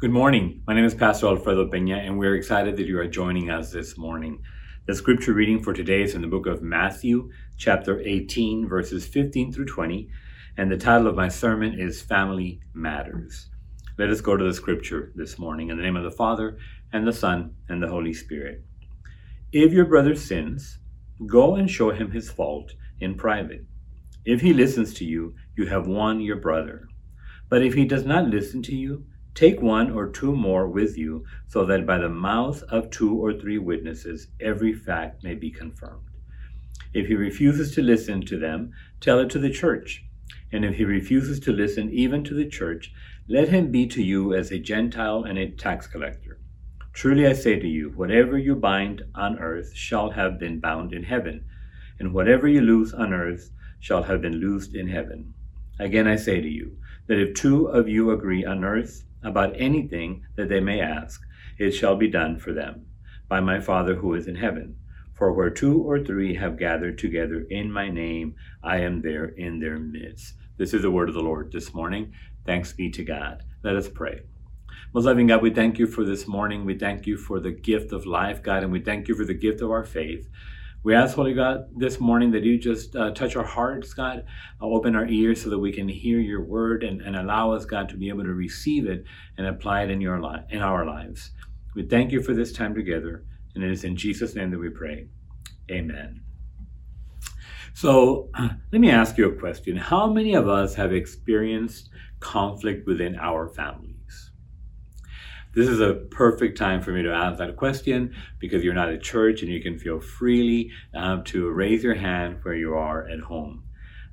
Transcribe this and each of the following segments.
Good morning. My name is Pastor Alfredo Peña, and we're excited that you are joining us this morning. The scripture reading for today is in the book of Matthew, chapter 18, verses 15 through 20, and the title of my sermon is Family Matters. Let us go to the scripture this morning in the name of the Father, and the Son, and the Holy Spirit. If your brother sins, go and show him his fault in private. If he listens to you, you have won your brother. But if he does not listen to you, Take one or two more with you, so that by the mouth of two or three witnesses every fact may be confirmed. If he refuses to listen to them, tell it to the church. And if he refuses to listen even to the church, let him be to you as a Gentile and a tax collector. Truly I say to you, whatever you bind on earth shall have been bound in heaven, and whatever you loose on earth shall have been loosed in heaven. Again I say to you, that if two of you agree on earth about anything that they may ask, it shall be done for them by my Father who is in heaven. For where two or three have gathered together in my name, I am there in their midst. This is the word of the Lord this morning. Thanks be to God. Let us pray. Most loving God, we thank you for this morning. We thank you for the gift of life, God, and we thank you for the gift of our faith. We ask, Holy God, this morning that you just uh, touch our hearts, God, uh, open our ears so that we can hear your word and, and allow us, God, to be able to receive it and apply it in, your li- in our lives. We thank you for this time together, and it is in Jesus' name that we pray. Amen. So let me ask you a question. How many of us have experienced conflict within our family? This is a perfect time for me to ask that question because you're not at church and you can feel freely um, to raise your hand where you are at home.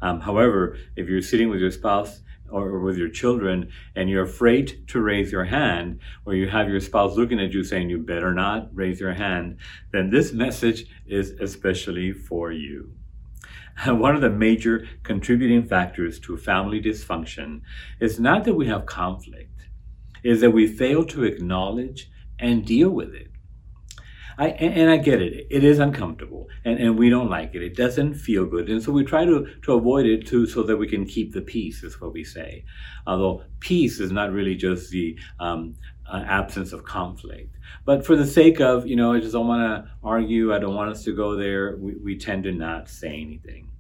Um, however, if you're sitting with your spouse or with your children and you're afraid to raise your hand, or you have your spouse looking at you saying you better not raise your hand, then this message is especially for you. One of the major contributing factors to family dysfunction is not that we have conflict is that we fail to acknowledge and deal with it. I, and I get it. It is uncomfortable and, and we don't like it. It doesn't feel good. And so we try to, to avoid it too so that we can keep the peace, is what we say. Although peace is not really just the um, uh, absence of conflict. But for the sake of, you know, I just don't want to argue, I don't want us to go there, we, we tend to not say anything.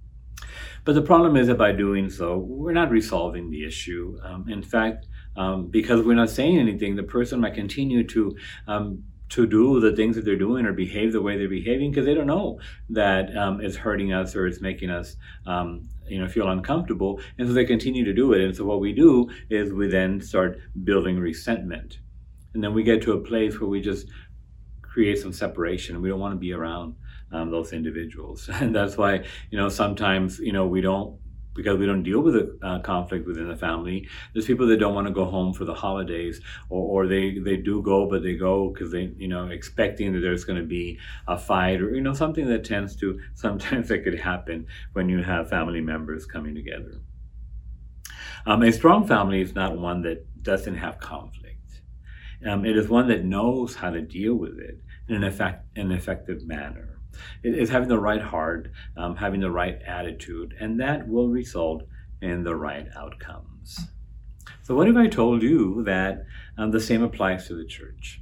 But the problem is that by doing so, we're not resolving the issue. Um, in fact, um, because we're not saying anything, the person might continue to um, to do the things that they're doing or behave the way they're behaving because they don't know that um, it's hurting us or it's making us um, you know feel uncomfortable. And so they continue to do it. And so what we do is we then start building resentment. And then we get to a place where we just create some separation. And we don't want to be around um, those individuals. And that's why you know sometimes you know we don't because we don't deal with a uh, conflict within the family. There's people that don't want to go home for the holidays, or, or they, they do go, but they go because they, you know, expecting that there's going to be a fight or, you know, something that tends to, sometimes that could happen when you have family members coming together. Um, a strong family is not one that doesn't have conflict. Um, it is one that knows how to deal with it in an, effect, an effective manner is having the right heart, um, having the right attitude, and that will result in the right outcomes. So, what if I told you that um, the same applies to the church?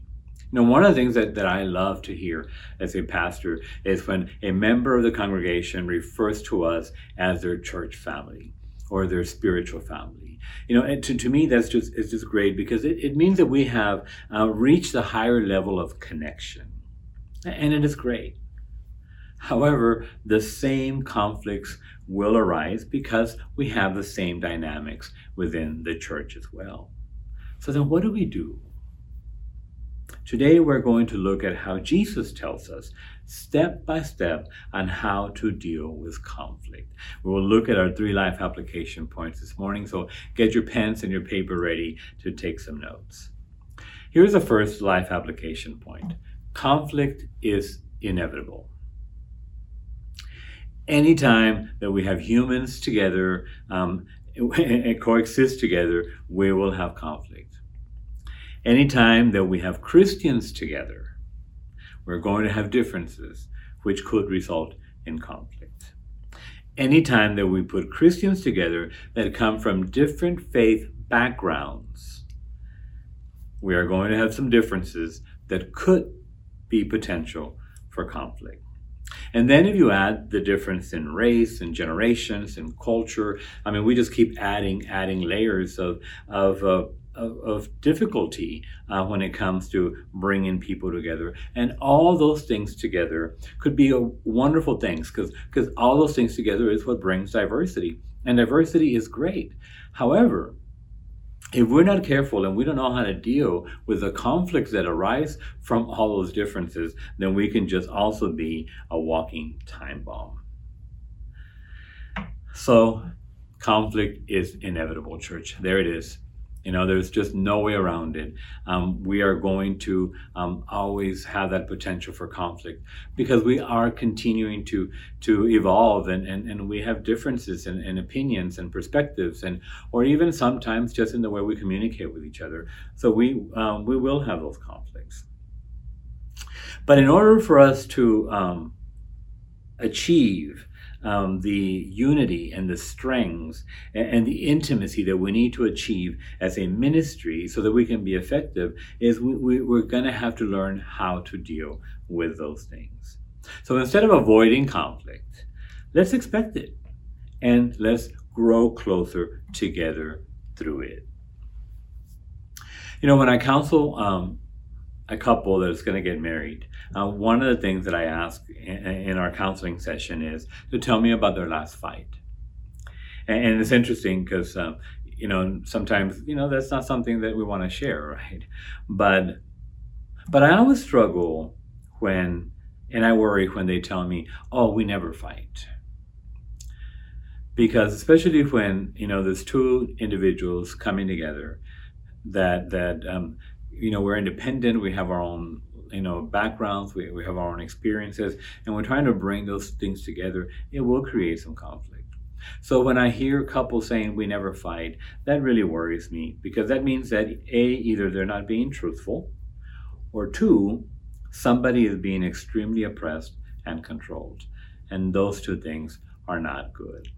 Now, one of the things that, that I love to hear as a pastor is when a member of the congregation refers to us as their church family or their spiritual family. You know, and to, to me, that's just, it's just great because it, it means that we have uh, reached a higher level of connection. And it is great. However, the same conflicts will arise because we have the same dynamics within the church as well. So then, what do we do? Today, we're going to look at how Jesus tells us step by step on how to deal with conflict. We will look at our three life application points this morning, so get your pens and your paper ready to take some notes. Here's the first life application point conflict is inevitable anytime that we have humans together um, and coexist together, we will have conflict. Anytime that we have Christians together, we're going to have differences which could result in conflict. Anytime that we put Christians together that come from different faith backgrounds, we are going to have some differences that could be potential for conflict. And then if you add the difference in race and generations and culture, I mean, we just keep adding, adding layers of, of, uh, of, difficulty uh, when it comes to bringing people together. And all those things together could be a wonderful things because because all those things together is what brings diversity. And diversity is great. However, if we're not careful and we don't know how to deal with the conflicts that arise from all those differences, then we can just also be a walking time bomb. So, conflict is inevitable, church. There it is. You know, there's just no way around it. Um, we are going to um, always have that potential for conflict because we are continuing to to evolve and, and, and we have differences in, in opinions and perspectives and or even sometimes just in the way we communicate with each other. So we um, we will have those conflicts. But in order for us to um, achieve um, the unity and the strengths and, and, the intimacy that we need to achieve as a ministry so that we can be effective is we, we, we're going to have to learn how to deal with those things. So instead of avoiding conflict, let's expect it and let's grow closer together through it. You know, when I counsel um, a couple that's going to get married, uh, one of the things that I ask in, in, our counseling session is to tell me about their last fight. And, and it's interesting because, uh, you know, sometimes, you know, that's not something that we want to share, right? But, but I always struggle when, and I worry when they tell me, oh, we never fight. Because especially when, you know, there's two individuals coming together that, that, um, you know we're independent we have our own you know backgrounds we, we have our own experiences and we're trying to bring those things together it will create some conflict. So when i hear couples saying we never fight that really worries me because that means that a either they're not being truthful or two somebody is being extremely oppressed and controlled and those two things are not good.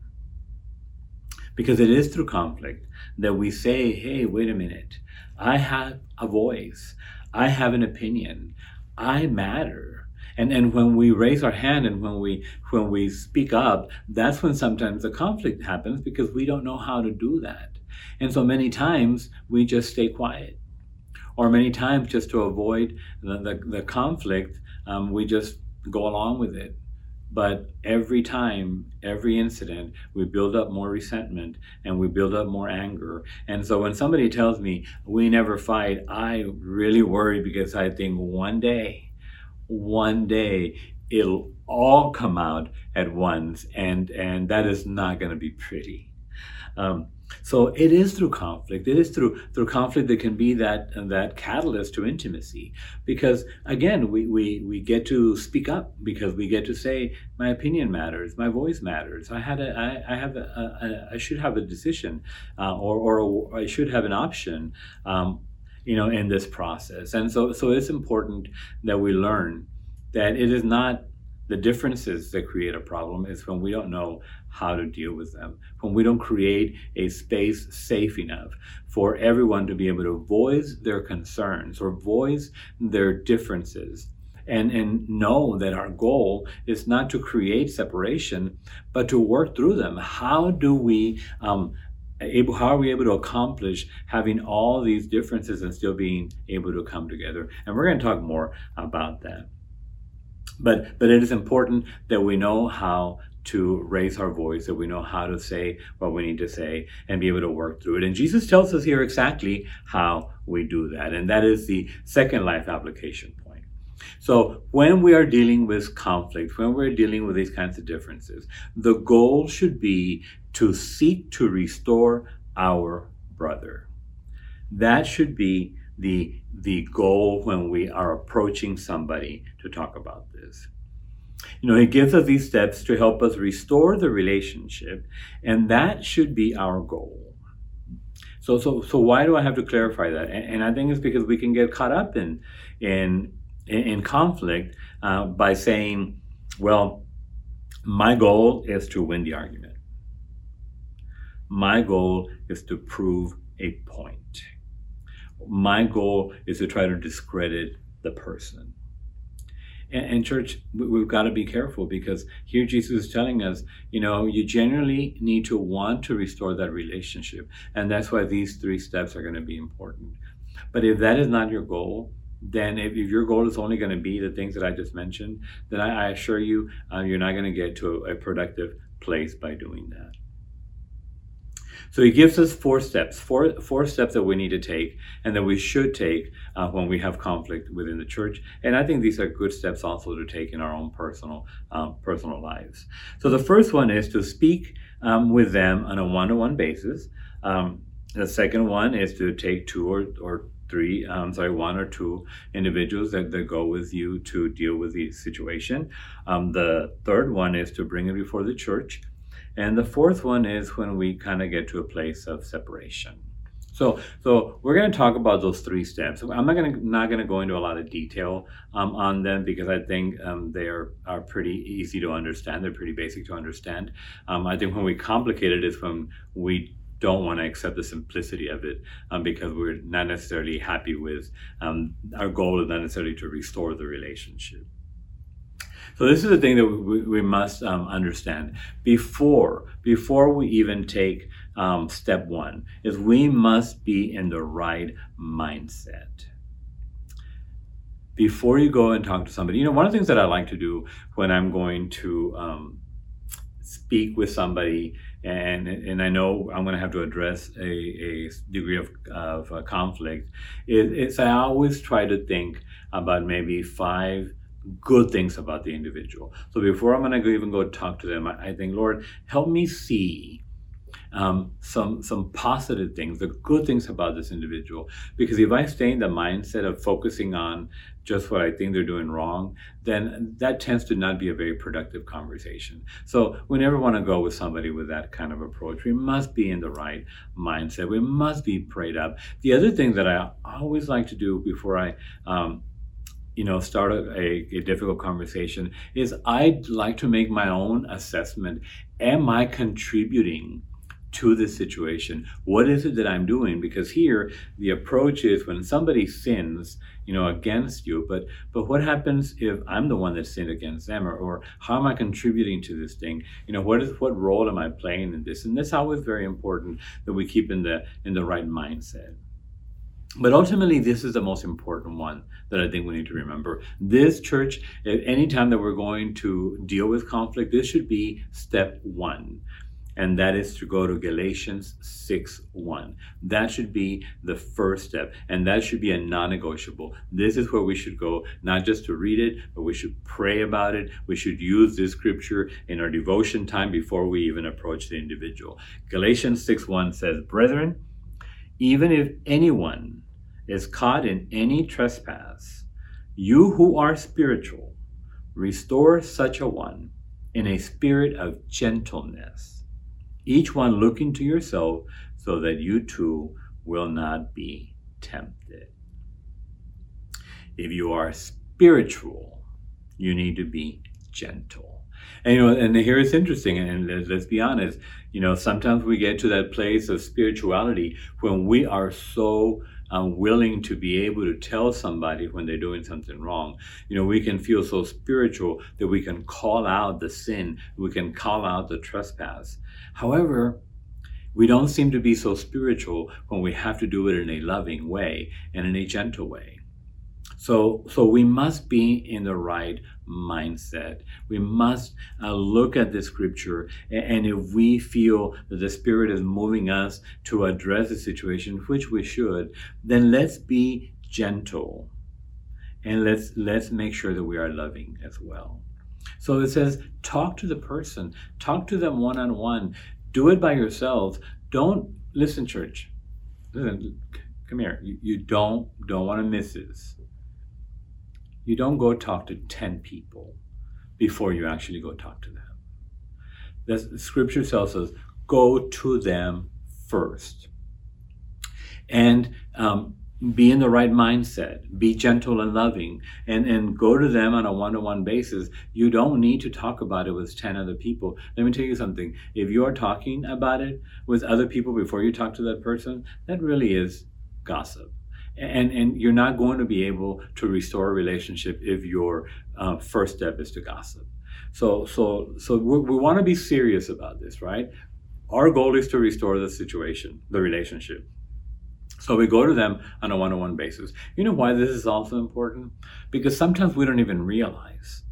Because it is through conflict that we say hey wait a minute I have a voice. I have an opinion. I matter. And, and when we raise our hand and when we when we speak up, that's when sometimes the conflict happens because we don't know how to do that. And so many times we just stay quiet. Or many times just to avoid the, the, the conflict, um, we just go along with it. But every time, every incident, we build up more resentment and we build up more anger. And so when somebody tells me we never fight, I really worry because I think one day, one day, it'll all come out at once, and and that is not going to be pretty. Um, so it is through conflict. It is through through conflict that can be that that catalyst to intimacy. Because again, we, we, we get to speak up because we get to say my opinion matters, my voice matters. I had a I, I have a, a, I should have a decision, uh, or or a, I should have an option. Um, you know, in this process, and so so it's important that we learn that it is not the differences that create a problem is when we don't know how to deal with them, when we don't create a space safe enough for everyone to be able to voice their concerns or voice their differences. And, and know that our goal is not to create separation, but to work through them. How do we um, able how are we able to accomplish having all these differences and still being able to come together and we're going to talk more about that but but it is important that we know how to raise our voice, that we know how to say what we need to say and be able to work through it. And Jesus tells us here exactly how we do that. And that is the second life application point. So when we are dealing with conflict, when we're dealing with these kinds of differences, the goal should be to seek to restore our brother. That should be the the goal when we are approaching somebody to talk about this. You know, he gives us these steps to help us restore the relationship, and that should be our goal. So, so, so why do I have to clarify that? And, and I think it's because we can get caught up in in in conflict uh, by saying, "Well, my goal is to win the argument. My goal is to prove a point." my goal is to try to discredit the person. And, and church, we've got to be careful because here Jesus is telling us, you know, you generally need to want to restore that relationship. And that's why these three steps are going to be important. But if that is not your goal, then if, if your goal is only going to be the things that I just mentioned, then I, I assure you, uh, you're not going to get to a, a productive place by doing that. So he gives us four steps, four, four steps that we need to take and that we should take uh, when we have conflict within the church. And I think these are good steps also to take in our own personal, um, personal lives. So the first one is to speak um, with them on a one-to-one basis. Um, the second one is to take two or, or three, um, sorry, one or two individuals that, that go with you to deal with the situation. Um, the third one is to bring it before the church. And the fourth one is when we kind of get to a place of separation. So, so we're going to talk about those three steps. I'm not going to not going to go into a lot of detail um, on them because I think um, they are, are pretty easy to understand. They're pretty basic to understand. Um, I think when we complicate it is when we don't want to accept the simplicity of it um, because we're not necessarily happy with um, our goal is not necessarily to restore the relationship. So this is the thing that we, we must um, understand before before we even take um, step one is we must be in the right mindset before you go and talk to somebody. You know, one of the things that I like to do when I'm going to um, speak with somebody and and I know I'm going to have to address a, a degree of, of uh, conflict is, is I always try to think about maybe five good things about the individual. So before I'm going to even go talk to them, I, I think, Lord, help me see um, some some positive things, the good things about this individual. Because if I stay in the mindset of focusing on just what I think they're doing wrong, then that tends to not be a very productive conversation. So we never want to go with somebody with that kind of approach. We must be in the right mindset. We must be prayed up. The other thing that I always like to do before I um, you know start a, a, difficult conversation is i'd like to make my own assessment. Am i contributing to the situation? What is it that i'm doing? Because here the approach is when somebody sins you know against you but but what happens if i'm the one that sinned against them? Or, or how am i contributing to this thing? You know what is what role am i playing in this? And that's always very important that we keep in the in the right mindset but ultimately, this is the most important one that I think we need to remember. This church, at any time that we're going to deal with conflict, this should be step one. And that is to go to Galatians 6 1. That should be the first step. And that should be a non negotiable. This is where we should go, not just to read it, but we should pray about it. We should use this scripture in our devotion time before we even approach the individual. Galatians 6 1 says, Brethren, even if anyone is caught in any trespass, you who are spiritual, restore such a one in a spirit of gentleness, each one looking to yourself so that you too will not be tempted. If you are spiritual, you need to be gentle. And you know, and here it's interesting, and let's be honest, you know, sometimes we get to that place of spirituality when we are so I'm willing to be able to tell somebody when they're doing something wrong. You know, we can feel so spiritual that we can call out the sin, we can call out the trespass. However, we don't seem to be so spiritual when we have to do it in a loving way and in a gentle way. So, so we must be in the right mindset. We must uh, look at the scripture, and if we feel that the Spirit is moving us to address the situation, which we should, then let's be gentle, and let's let's make sure that we are loving as well. So it says, talk to the person, talk to them one on one. Do it by yourselves. Don't listen, church. Listen, come here. You, you don't don't want to miss this you don't go talk to 10 people before you actually go talk to them. The scripture tells us go to them first. And um, be in the right mindset, be gentle and loving, and, and go to them on a one to one basis. You don't need to talk about it with 10 other people. Let me tell you something. If you're talking about it with other people before you talk to that person, that really is gossip and and you're not going to be able to restore a relationship if your uh, first step is to gossip. So so so we, we want to be serious about this, right? Our goal is to restore the situation, the relationship. So we go to them on a one-on-one basis. You know why this is also important? Because sometimes we don't even realize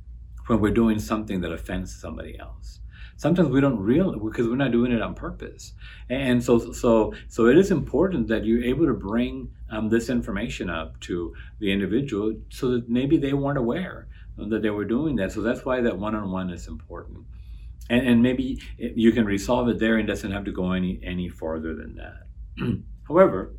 when we're doing something that offends somebody else sometimes we don't realize because we're not doing it on purpose. And so so so it is important that you're able to bring um, this information up to the individual so that maybe they weren't aware that they were doing that. So that's why that one-on-one is important. And, and maybe you can resolve it there and doesn't have to go any any farther than that. However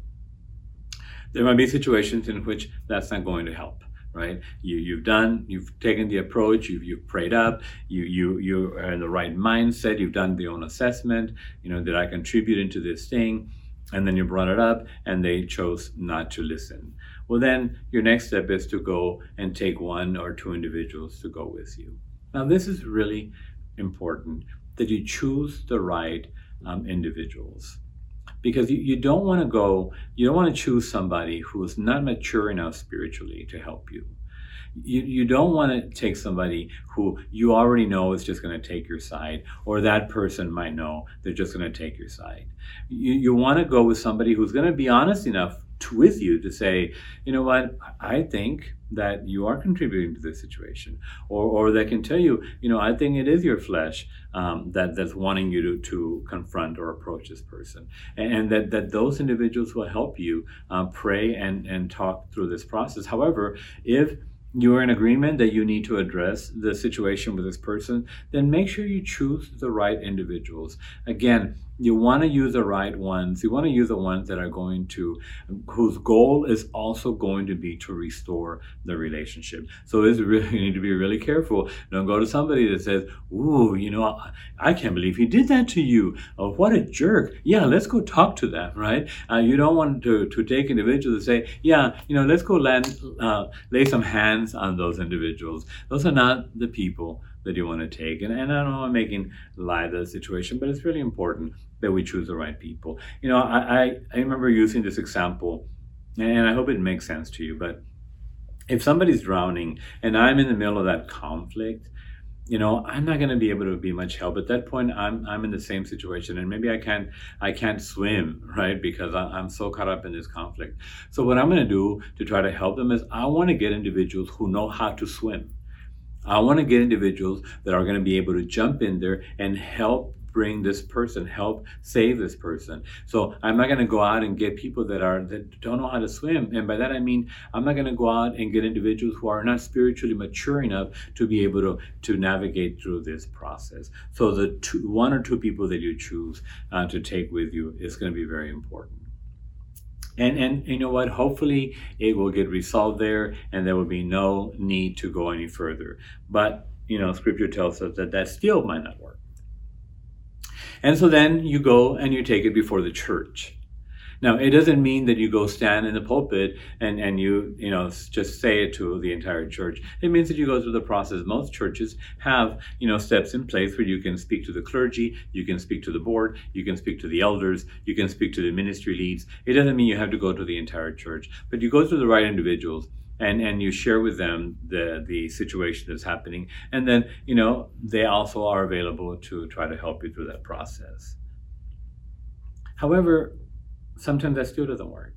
there might be situations in which that's not going to help right? You you've done, you've taken the approach, you've you've prayed up, you you you are in the right mindset, you've done the own assessment, you know, did I contribute into this thing? And then you brought it up and they chose not to listen. Well then your next step is to go and take one or two individuals to go with you. Now this is really important that you choose the right um, individuals because you, you don't want to go, you don't want to choose somebody who is not mature enough spiritually to help you. You, you don't want to take somebody who you already know is just going to take your side, or that person might know they're just going to take your side. You, you want to go with somebody who's going to be honest enough to, with you to say, you know what, I think that you are contributing to this situation, or or they can tell you, you know, I think it is your flesh um, that that's wanting you to, to confront or approach this person, and, and that that those individuals will help you uh, pray and and talk through this process. However, if you are in agreement that you need to address the situation with this person, then make sure you choose the right individuals. Again, you want to use the right ones. You want to use the ones that are going to, whose goal is also going to be to restore the relationship. So it's really, you need to be really careful. Don't go to somebody that says, Ooh, you know, I can't believe he did that to you. Oh, what a jerk. Yeah, let's go talk to them, right? Uh, you don't want to, to take individuals and say, Yeah, you know, let's go land, uh, lay some hands on those individuals. Those are not the people that you want to take. And, and I don't know I'm making light of the situation, but it's really important that we choose the right people. You know, I, I, I remember using this example, and I hope it makes sense to you, but if somebody's drowning and I'm in the middle of that conflict, you know i'm not going to be able to be much help at that point i'm i'm in the same situation and maybe i can't i can't swim right because I, am so caught up in this conflict so what i'm going to do to try to help them is i want to get individuals who know how to swim i want to get individuals that are going to be able to jump in there and help bring this person, help save this person. So I'm not going to go out and get people that are that don't know how to swim, and by that I mean I'm not going to go out and get individuals who are not spiritually mature enough to be able to to navigate through this process. So the two, one or two people that you choose uh, to take with you is going to be very important. And, and you know what? Hopefully, it will get resolved there, and there will be no need to go any further. But you know, Scripture tells us that that still might not work. And so then you go and you take it before the church. Now, it doesn't mean that you go stand in the pulpit and, and you, you know, just say it to the entire church. It means that you go through the process. Most churches have, you know, steps in place where you can speak to the clergy, you can speak to the board, you can speak to the elders, you can speak to the ministry leads. It doesn't mean you have to go to the entire church, but you go through the right individuals and and you share with them the the situation that's happening and then you know they also are available to try to help you through that process however sometimes that still doesn't work.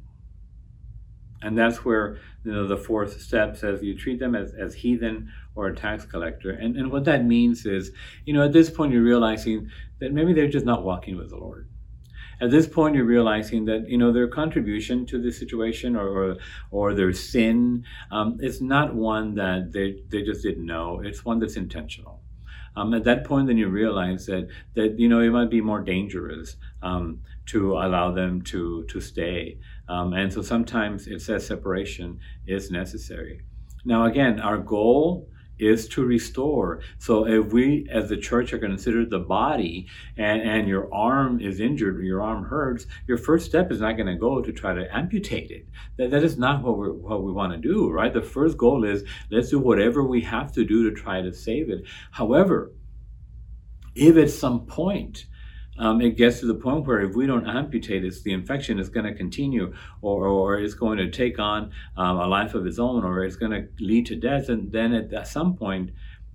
And that's where you know the fourth step says you treat them as, as heathen or a tax collector. And, and what that means is you know at this point you're realizing that maybe they're just not walking with the lord. At this point you're realizing that you know their contribution to the situation or or, or their sin um, is not one that they, they just didn't know. It's one that's intentional um, at that point then you realize that that you know it might be more dangerous um, to allow them to to stay. Um, and so sometimes it says separation is necessary. Now again our goal is to restore. So if we as the church are considered the body and, and your arm is injured or your arm hurts, your first step is not going to go to try to amputate it. That, that is not what, we what we want to do, right? The first goal is let's do whatever we have to do to try to save it. However, if at some point um, it gets to the point where if we don't amputate it, the infection is going to continue or, or it's going to take on um, a life of its own or it's going to lead to death. And then at, some point,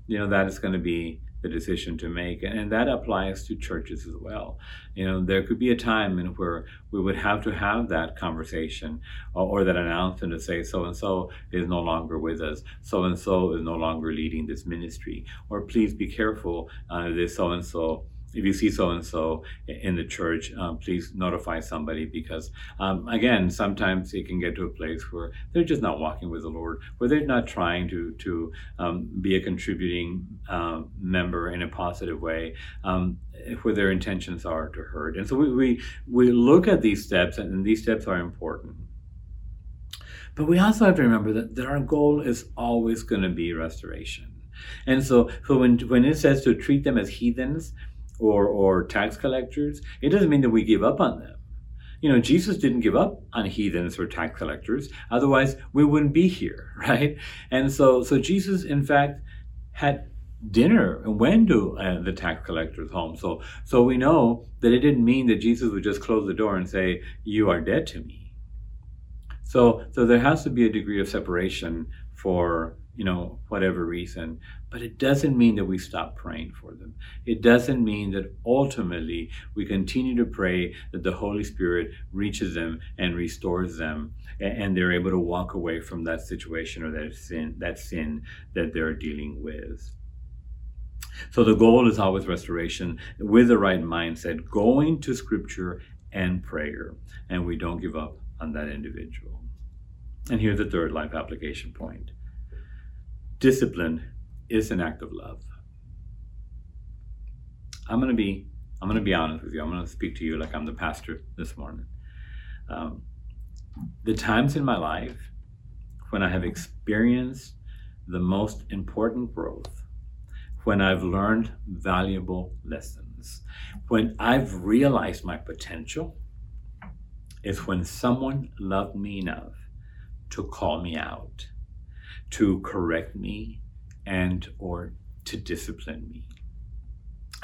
you know, that is going to be the decision to make. And that applies to churches as well. You know, there could be a time in where we would have to have that conversation or, or that announcement to say, so and so is no longer with us, so and so is no longer leading this ministry, or please be careful, uh, this so and so if you see so and so in the church, um, please notify somebody because, um, again, sometimes it can get to a place where they're just not walking with the Lord, where they're not trying to to um, be a contributing uh, member in a positive way, um, where their intentions are to hurt. And so we, we we look at these steps, and these steps are important. But we also have to remember that, that our goal is always going to be restoration. And so, so when, when it says to treat them as heathens, or, or tax collectors, it doesn't mean that we give up on them. You know, Jesus didn't give up on heathens or tax collectors. Otherwise, we wouldn't be here, right? And so, so Jesus, in fact, had dinner and went to uh, the tax collector's home. So, so we know that it didn't mean that Jesus would just close the door and say, "You are dead to me." So, so there has to be a degree of separation for you know, whatever reason. But it doesn't mean that we stop praying for them. It doesn't mean that ultimately we continue to pray that the Holy Spirit reaches them and restores them and they're able to walk away from that situation or that sin, that sin that they're dealing with. So the goal is always restoration with the right mindset, going to scripture and prayer. And we don't give up on that individual. And here's the third life application point discipline is an act of love. I'm going to be I'm going to be honest with you. I'm going to speak to you like I'm the pastor this morning. Um, the times in my life when I have experienced the most important growth, when I've learned valuable lessons, when I've realized my potential, is when someone loved me enough to call me out to correct me and or to discipline me.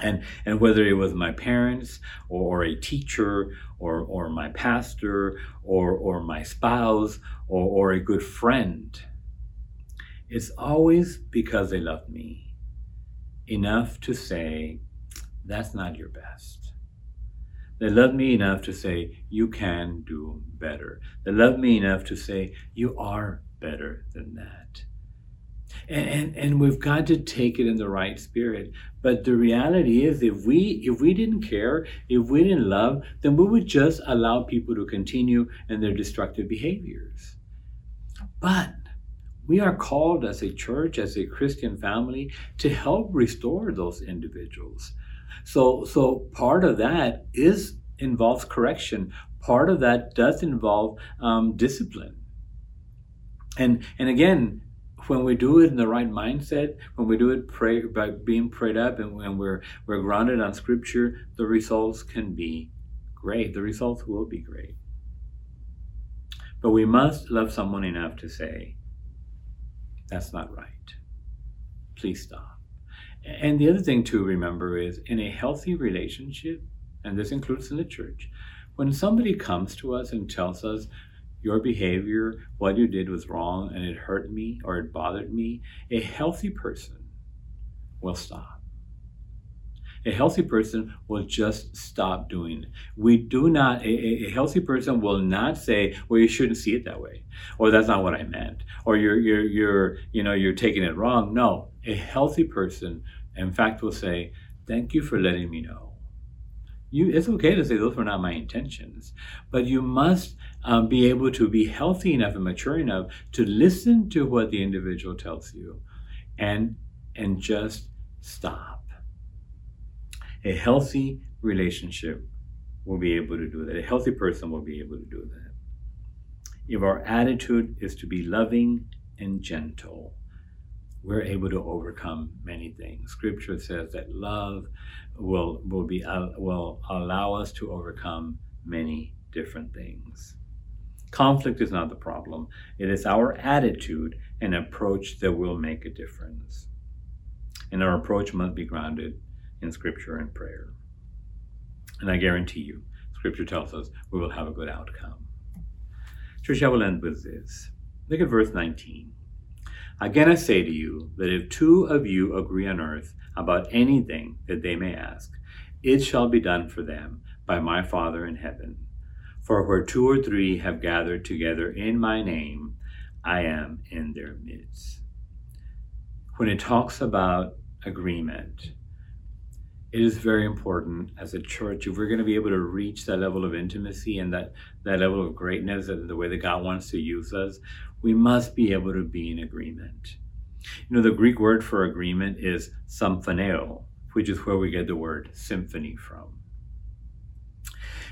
And and whether it was my parents or, or, a teacher or or my pastor or or my spouse or, or a good friend it's always because they love me enough to say that's not your best. They love me enough to say you can do better. They love me enough to say you are better than that. And, and, and we've got to take it in the right spirit. But the reality is if we if we didn't care, if we didn't love, then we would just allow people to continue in their destructive behaviors. But we are called as a church, as a Christian family, to help restore those individuals. So so part of that is involves correction. Part of that does involve um, discipline and and again when we do it in the right mindset when we do it pray by being prayed up and when we're we're grounded on scripture the results can be great. The results will be great. But we must love someone enough to say that's not right. Please stop. And the other thing to remember is in a healthy relationship and this includes in the church when somebody comes to us and tells us your behavior, what you did was wrong and it hurt me or it bothered me, a healthy person will stop. A healthy person will just stop doing it. We do not, a, a, healthy person will not say, well, you shouldn't see it that way, or that's not what I meant, or you're, you're, you're, you know, you're taking it wrong. No, a healthy person, in fact, will say, thank you for letting me know you, it's okay to say those were not my intentions, but you must um, be able to be healthy enough and mature enough to listen to what the individual tells you, and and just stop. A healthy relationship will be able to do that. A healthy person will be able to do that. If our attitude is to be loving and gentle, we're able to overcome many things. Scripture says that love will will be uh, will allow us to overcome many different things. Conflict is not the problem. It is our attitude and approach that will make a difference. And our approach must be grounded in scripture and prayer. And I guarantee you, Scripture tells us we will have a good outcome. Church, I will end with this. Look at verse 19. Again, I say to you that if two of you agree on earth about anything that they may ask, it shall be done for them by my Father in heaven. For where two or three have gathered together in my name, I am in their midst. When it talks about agreement, it is very important as a church if we're going to be able to reach that level of intimacy and that, that level of greatness and the way that God wants to use us, we must be able to be in agreement. You know, the Greek word for agreement is symphoneo, which is where we get the word symphony from.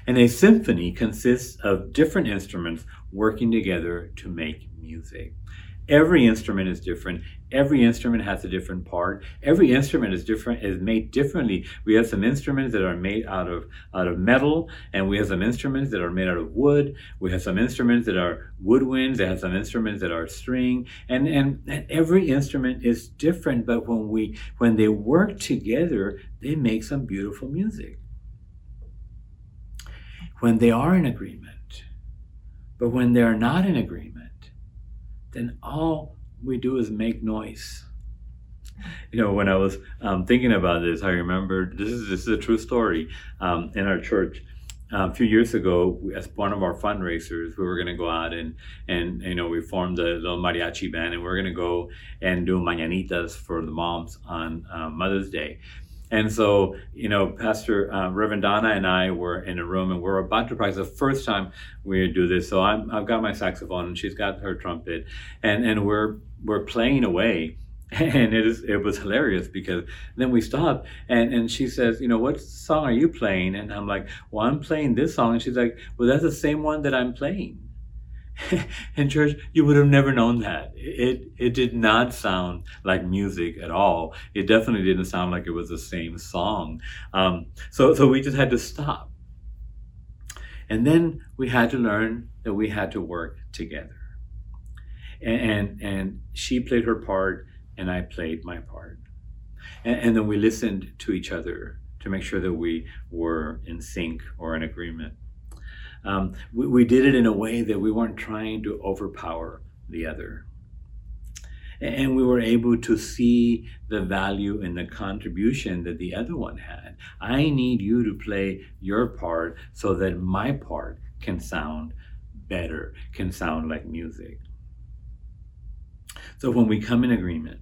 And a symphony consists of different instruments working together to make music. Every instrument is different. Every instrument has a different part. Every instrument is different, is made differently. We have some instruments that are made out of out of metal, and we have some instruments that are made out of wood. We have some instruments that are woodwinds. They have some instruments that are string, and, and and every instrument is different. But when we when they work together, they make some beautiful music. When they are in agreement, but when they are not in agreement then all we do is make noise. You know, when I was um, thinking about this, I remember this is this is a true story um, in our church. Uh, a few years ago, as one of our fundraisers, we were going to go out and, and you know we formed a little mariachi band, and we are going to go and do mañanitas for the moms on uh, Mother's Day. And so, you know, Pastor uh, Reverend Donna and I were in a room and we're about to practice the first time we do this. So I'm, I've got my saxophone and she's got her trumpet and, and we're, we're playing away. And it is, it was hilarious because then we stopped and, and she says, you know, what song are you playing? And I'm like, well, I'm playing this song. And she's like, well, that's the same one that I'm playing. in church, you would have never known that. It it did not sound like music at all. It definitely didn't sound like it was the same song. Um, so so we just had to stop, and then we had to learn that we had to work together. And and, and she played her part, and I played my part, and, and then we listened to each other to make sure that we were in sync or in agreement. Um, we, we did it in a way that we weren't trying to overpower the other. And we were able to see the value and the contribution that the other one had. I need you to play your part so that my part can sound better, can sound like music. So when we come in agreement,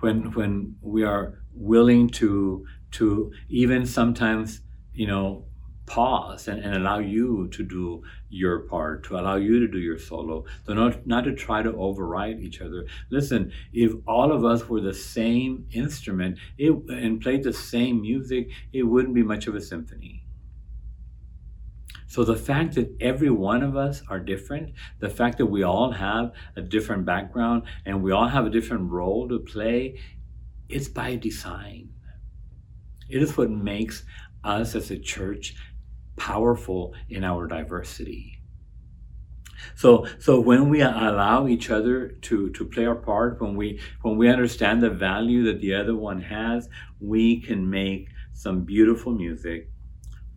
when when we are willing to to even sometimes you know pause and, and allow you to do your part, to allow you to do your solo, so not, not to try to override each other. Listen, if all of us were the same instrument it, and played the same music, it wouldn't be much of a symphony. So the fact that every one of us are different, the fact that we all have a different background and we all have a different role to play, it's by design. It is what makes us as a church powerful in our diversity. So, so when we allow each other to, to play our part, when we when we understand the value that the other one has, we can make some beautiful music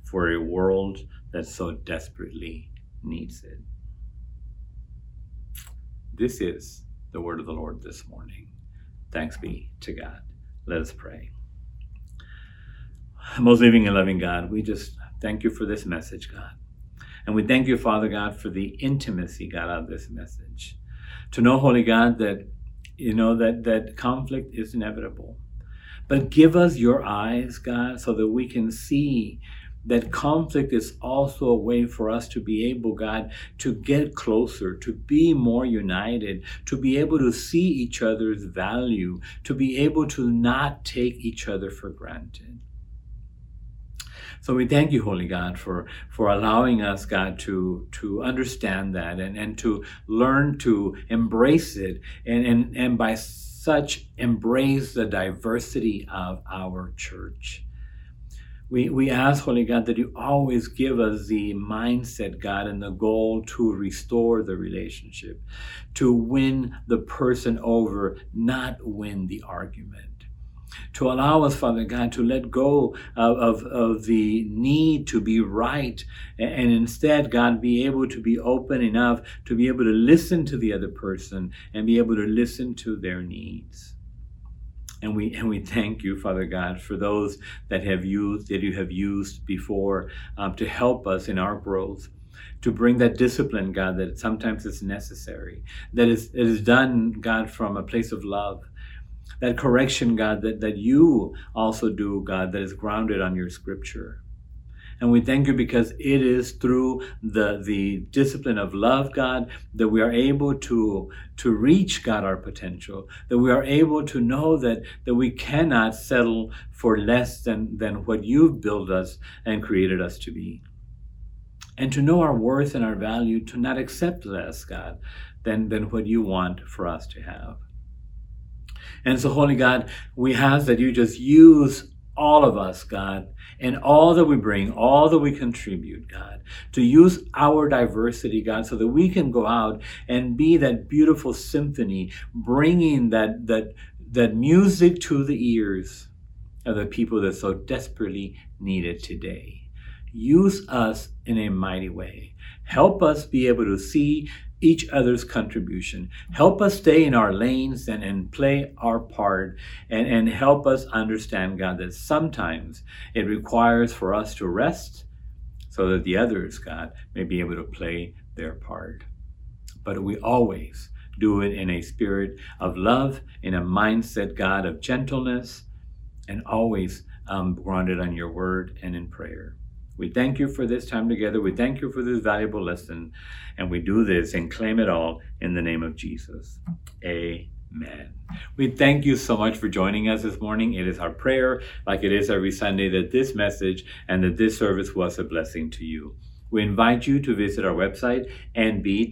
for a world that so desperately needs it. This is the word of the Lord this morning. Thanks be to God. Let us pray. Most living and loving God, we just Thank you for this message, God. And we thank you, Father God, for the intimacy, God, of this message. To know, Holy God, that you know that that conflict is inevitable. But give us your eyes, God, so that we can see that conflict is also a way for us to be able, God, to get closer, to be more united, to be able to see each other's value, to be able to not take each other for granted. So we thank you, Holy God, for, for allowing us, God, to, to understand that and, and to learn to embrace it and, and, and by such embrace the diversity of our church. We, we ask, Holy God, that you always give us the mindset, God, and the goal to restore the relationship, to win the person over, not win the argument. To allow us, Father God, to let go of, of, of, the need to be right and instead, God, be able to be open enough to be able to listen to the other person and be able to listen to their needs. And we, and we thank you, Father God, for those that have used, that you have used before um, to help us in our growth to bring that discipline, God, that sometimes is necessary, that is, it is done, God, from a place of love. That correction, God, that, that you also do, God, that is grounded on your scripture. And we thank you because it is through the, the discipline of love, God, that we are able to, to reach, God, our potential, that we are able to know that, that we cannot settle for less than, than what you've built us and created us to be and to know our worth and our value, to not accept less, God, than, than what you want for us to have. And so, Holy God, we ask that you just use all of us, God, and all that we bring, all that we contribute, God, to use our diversity, God, so that we can go out and be that beautiful symphony, bringing that, that, that music to the ears of the people that so desperately need it today. Use us in a mighty way. Help us be able to see each other's contribution. Help us stay in our lanes and, and play our part and, and help us understand, God, that sometimes it requires for us to rest so that the others, God, may be able to play their part. But we always do it in a spirit of love, in a mindset, God, of gentleness, and always um, grounded on your word and in prayer. We thank you for this time together. We thank you for this valuable lesson. And we do this and claim it all in the name of Jesus. Amen. We thank you so much for joining us this morning. It is our prayer, like it is every Sunday, that this message and that this service was a blessing to you. We invite you to visit our website, nb-ccc.org,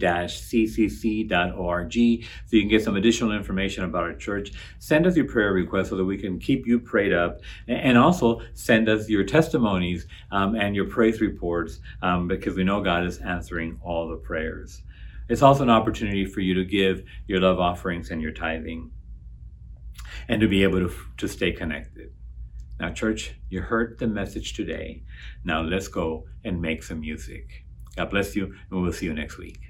so you can get some additional information about our church. Send us your prayer requests so that we can keep you prayed up, and also send us your testimonies um, and your praise reports, um, because we know God is answering all the prayers. It's also an opportunity for you to give your love offerings and your tithing, and to be able to, to stay connected. Now, church, you heard the message today. Now let's go and make some music. God bless you, and we'll see you next week.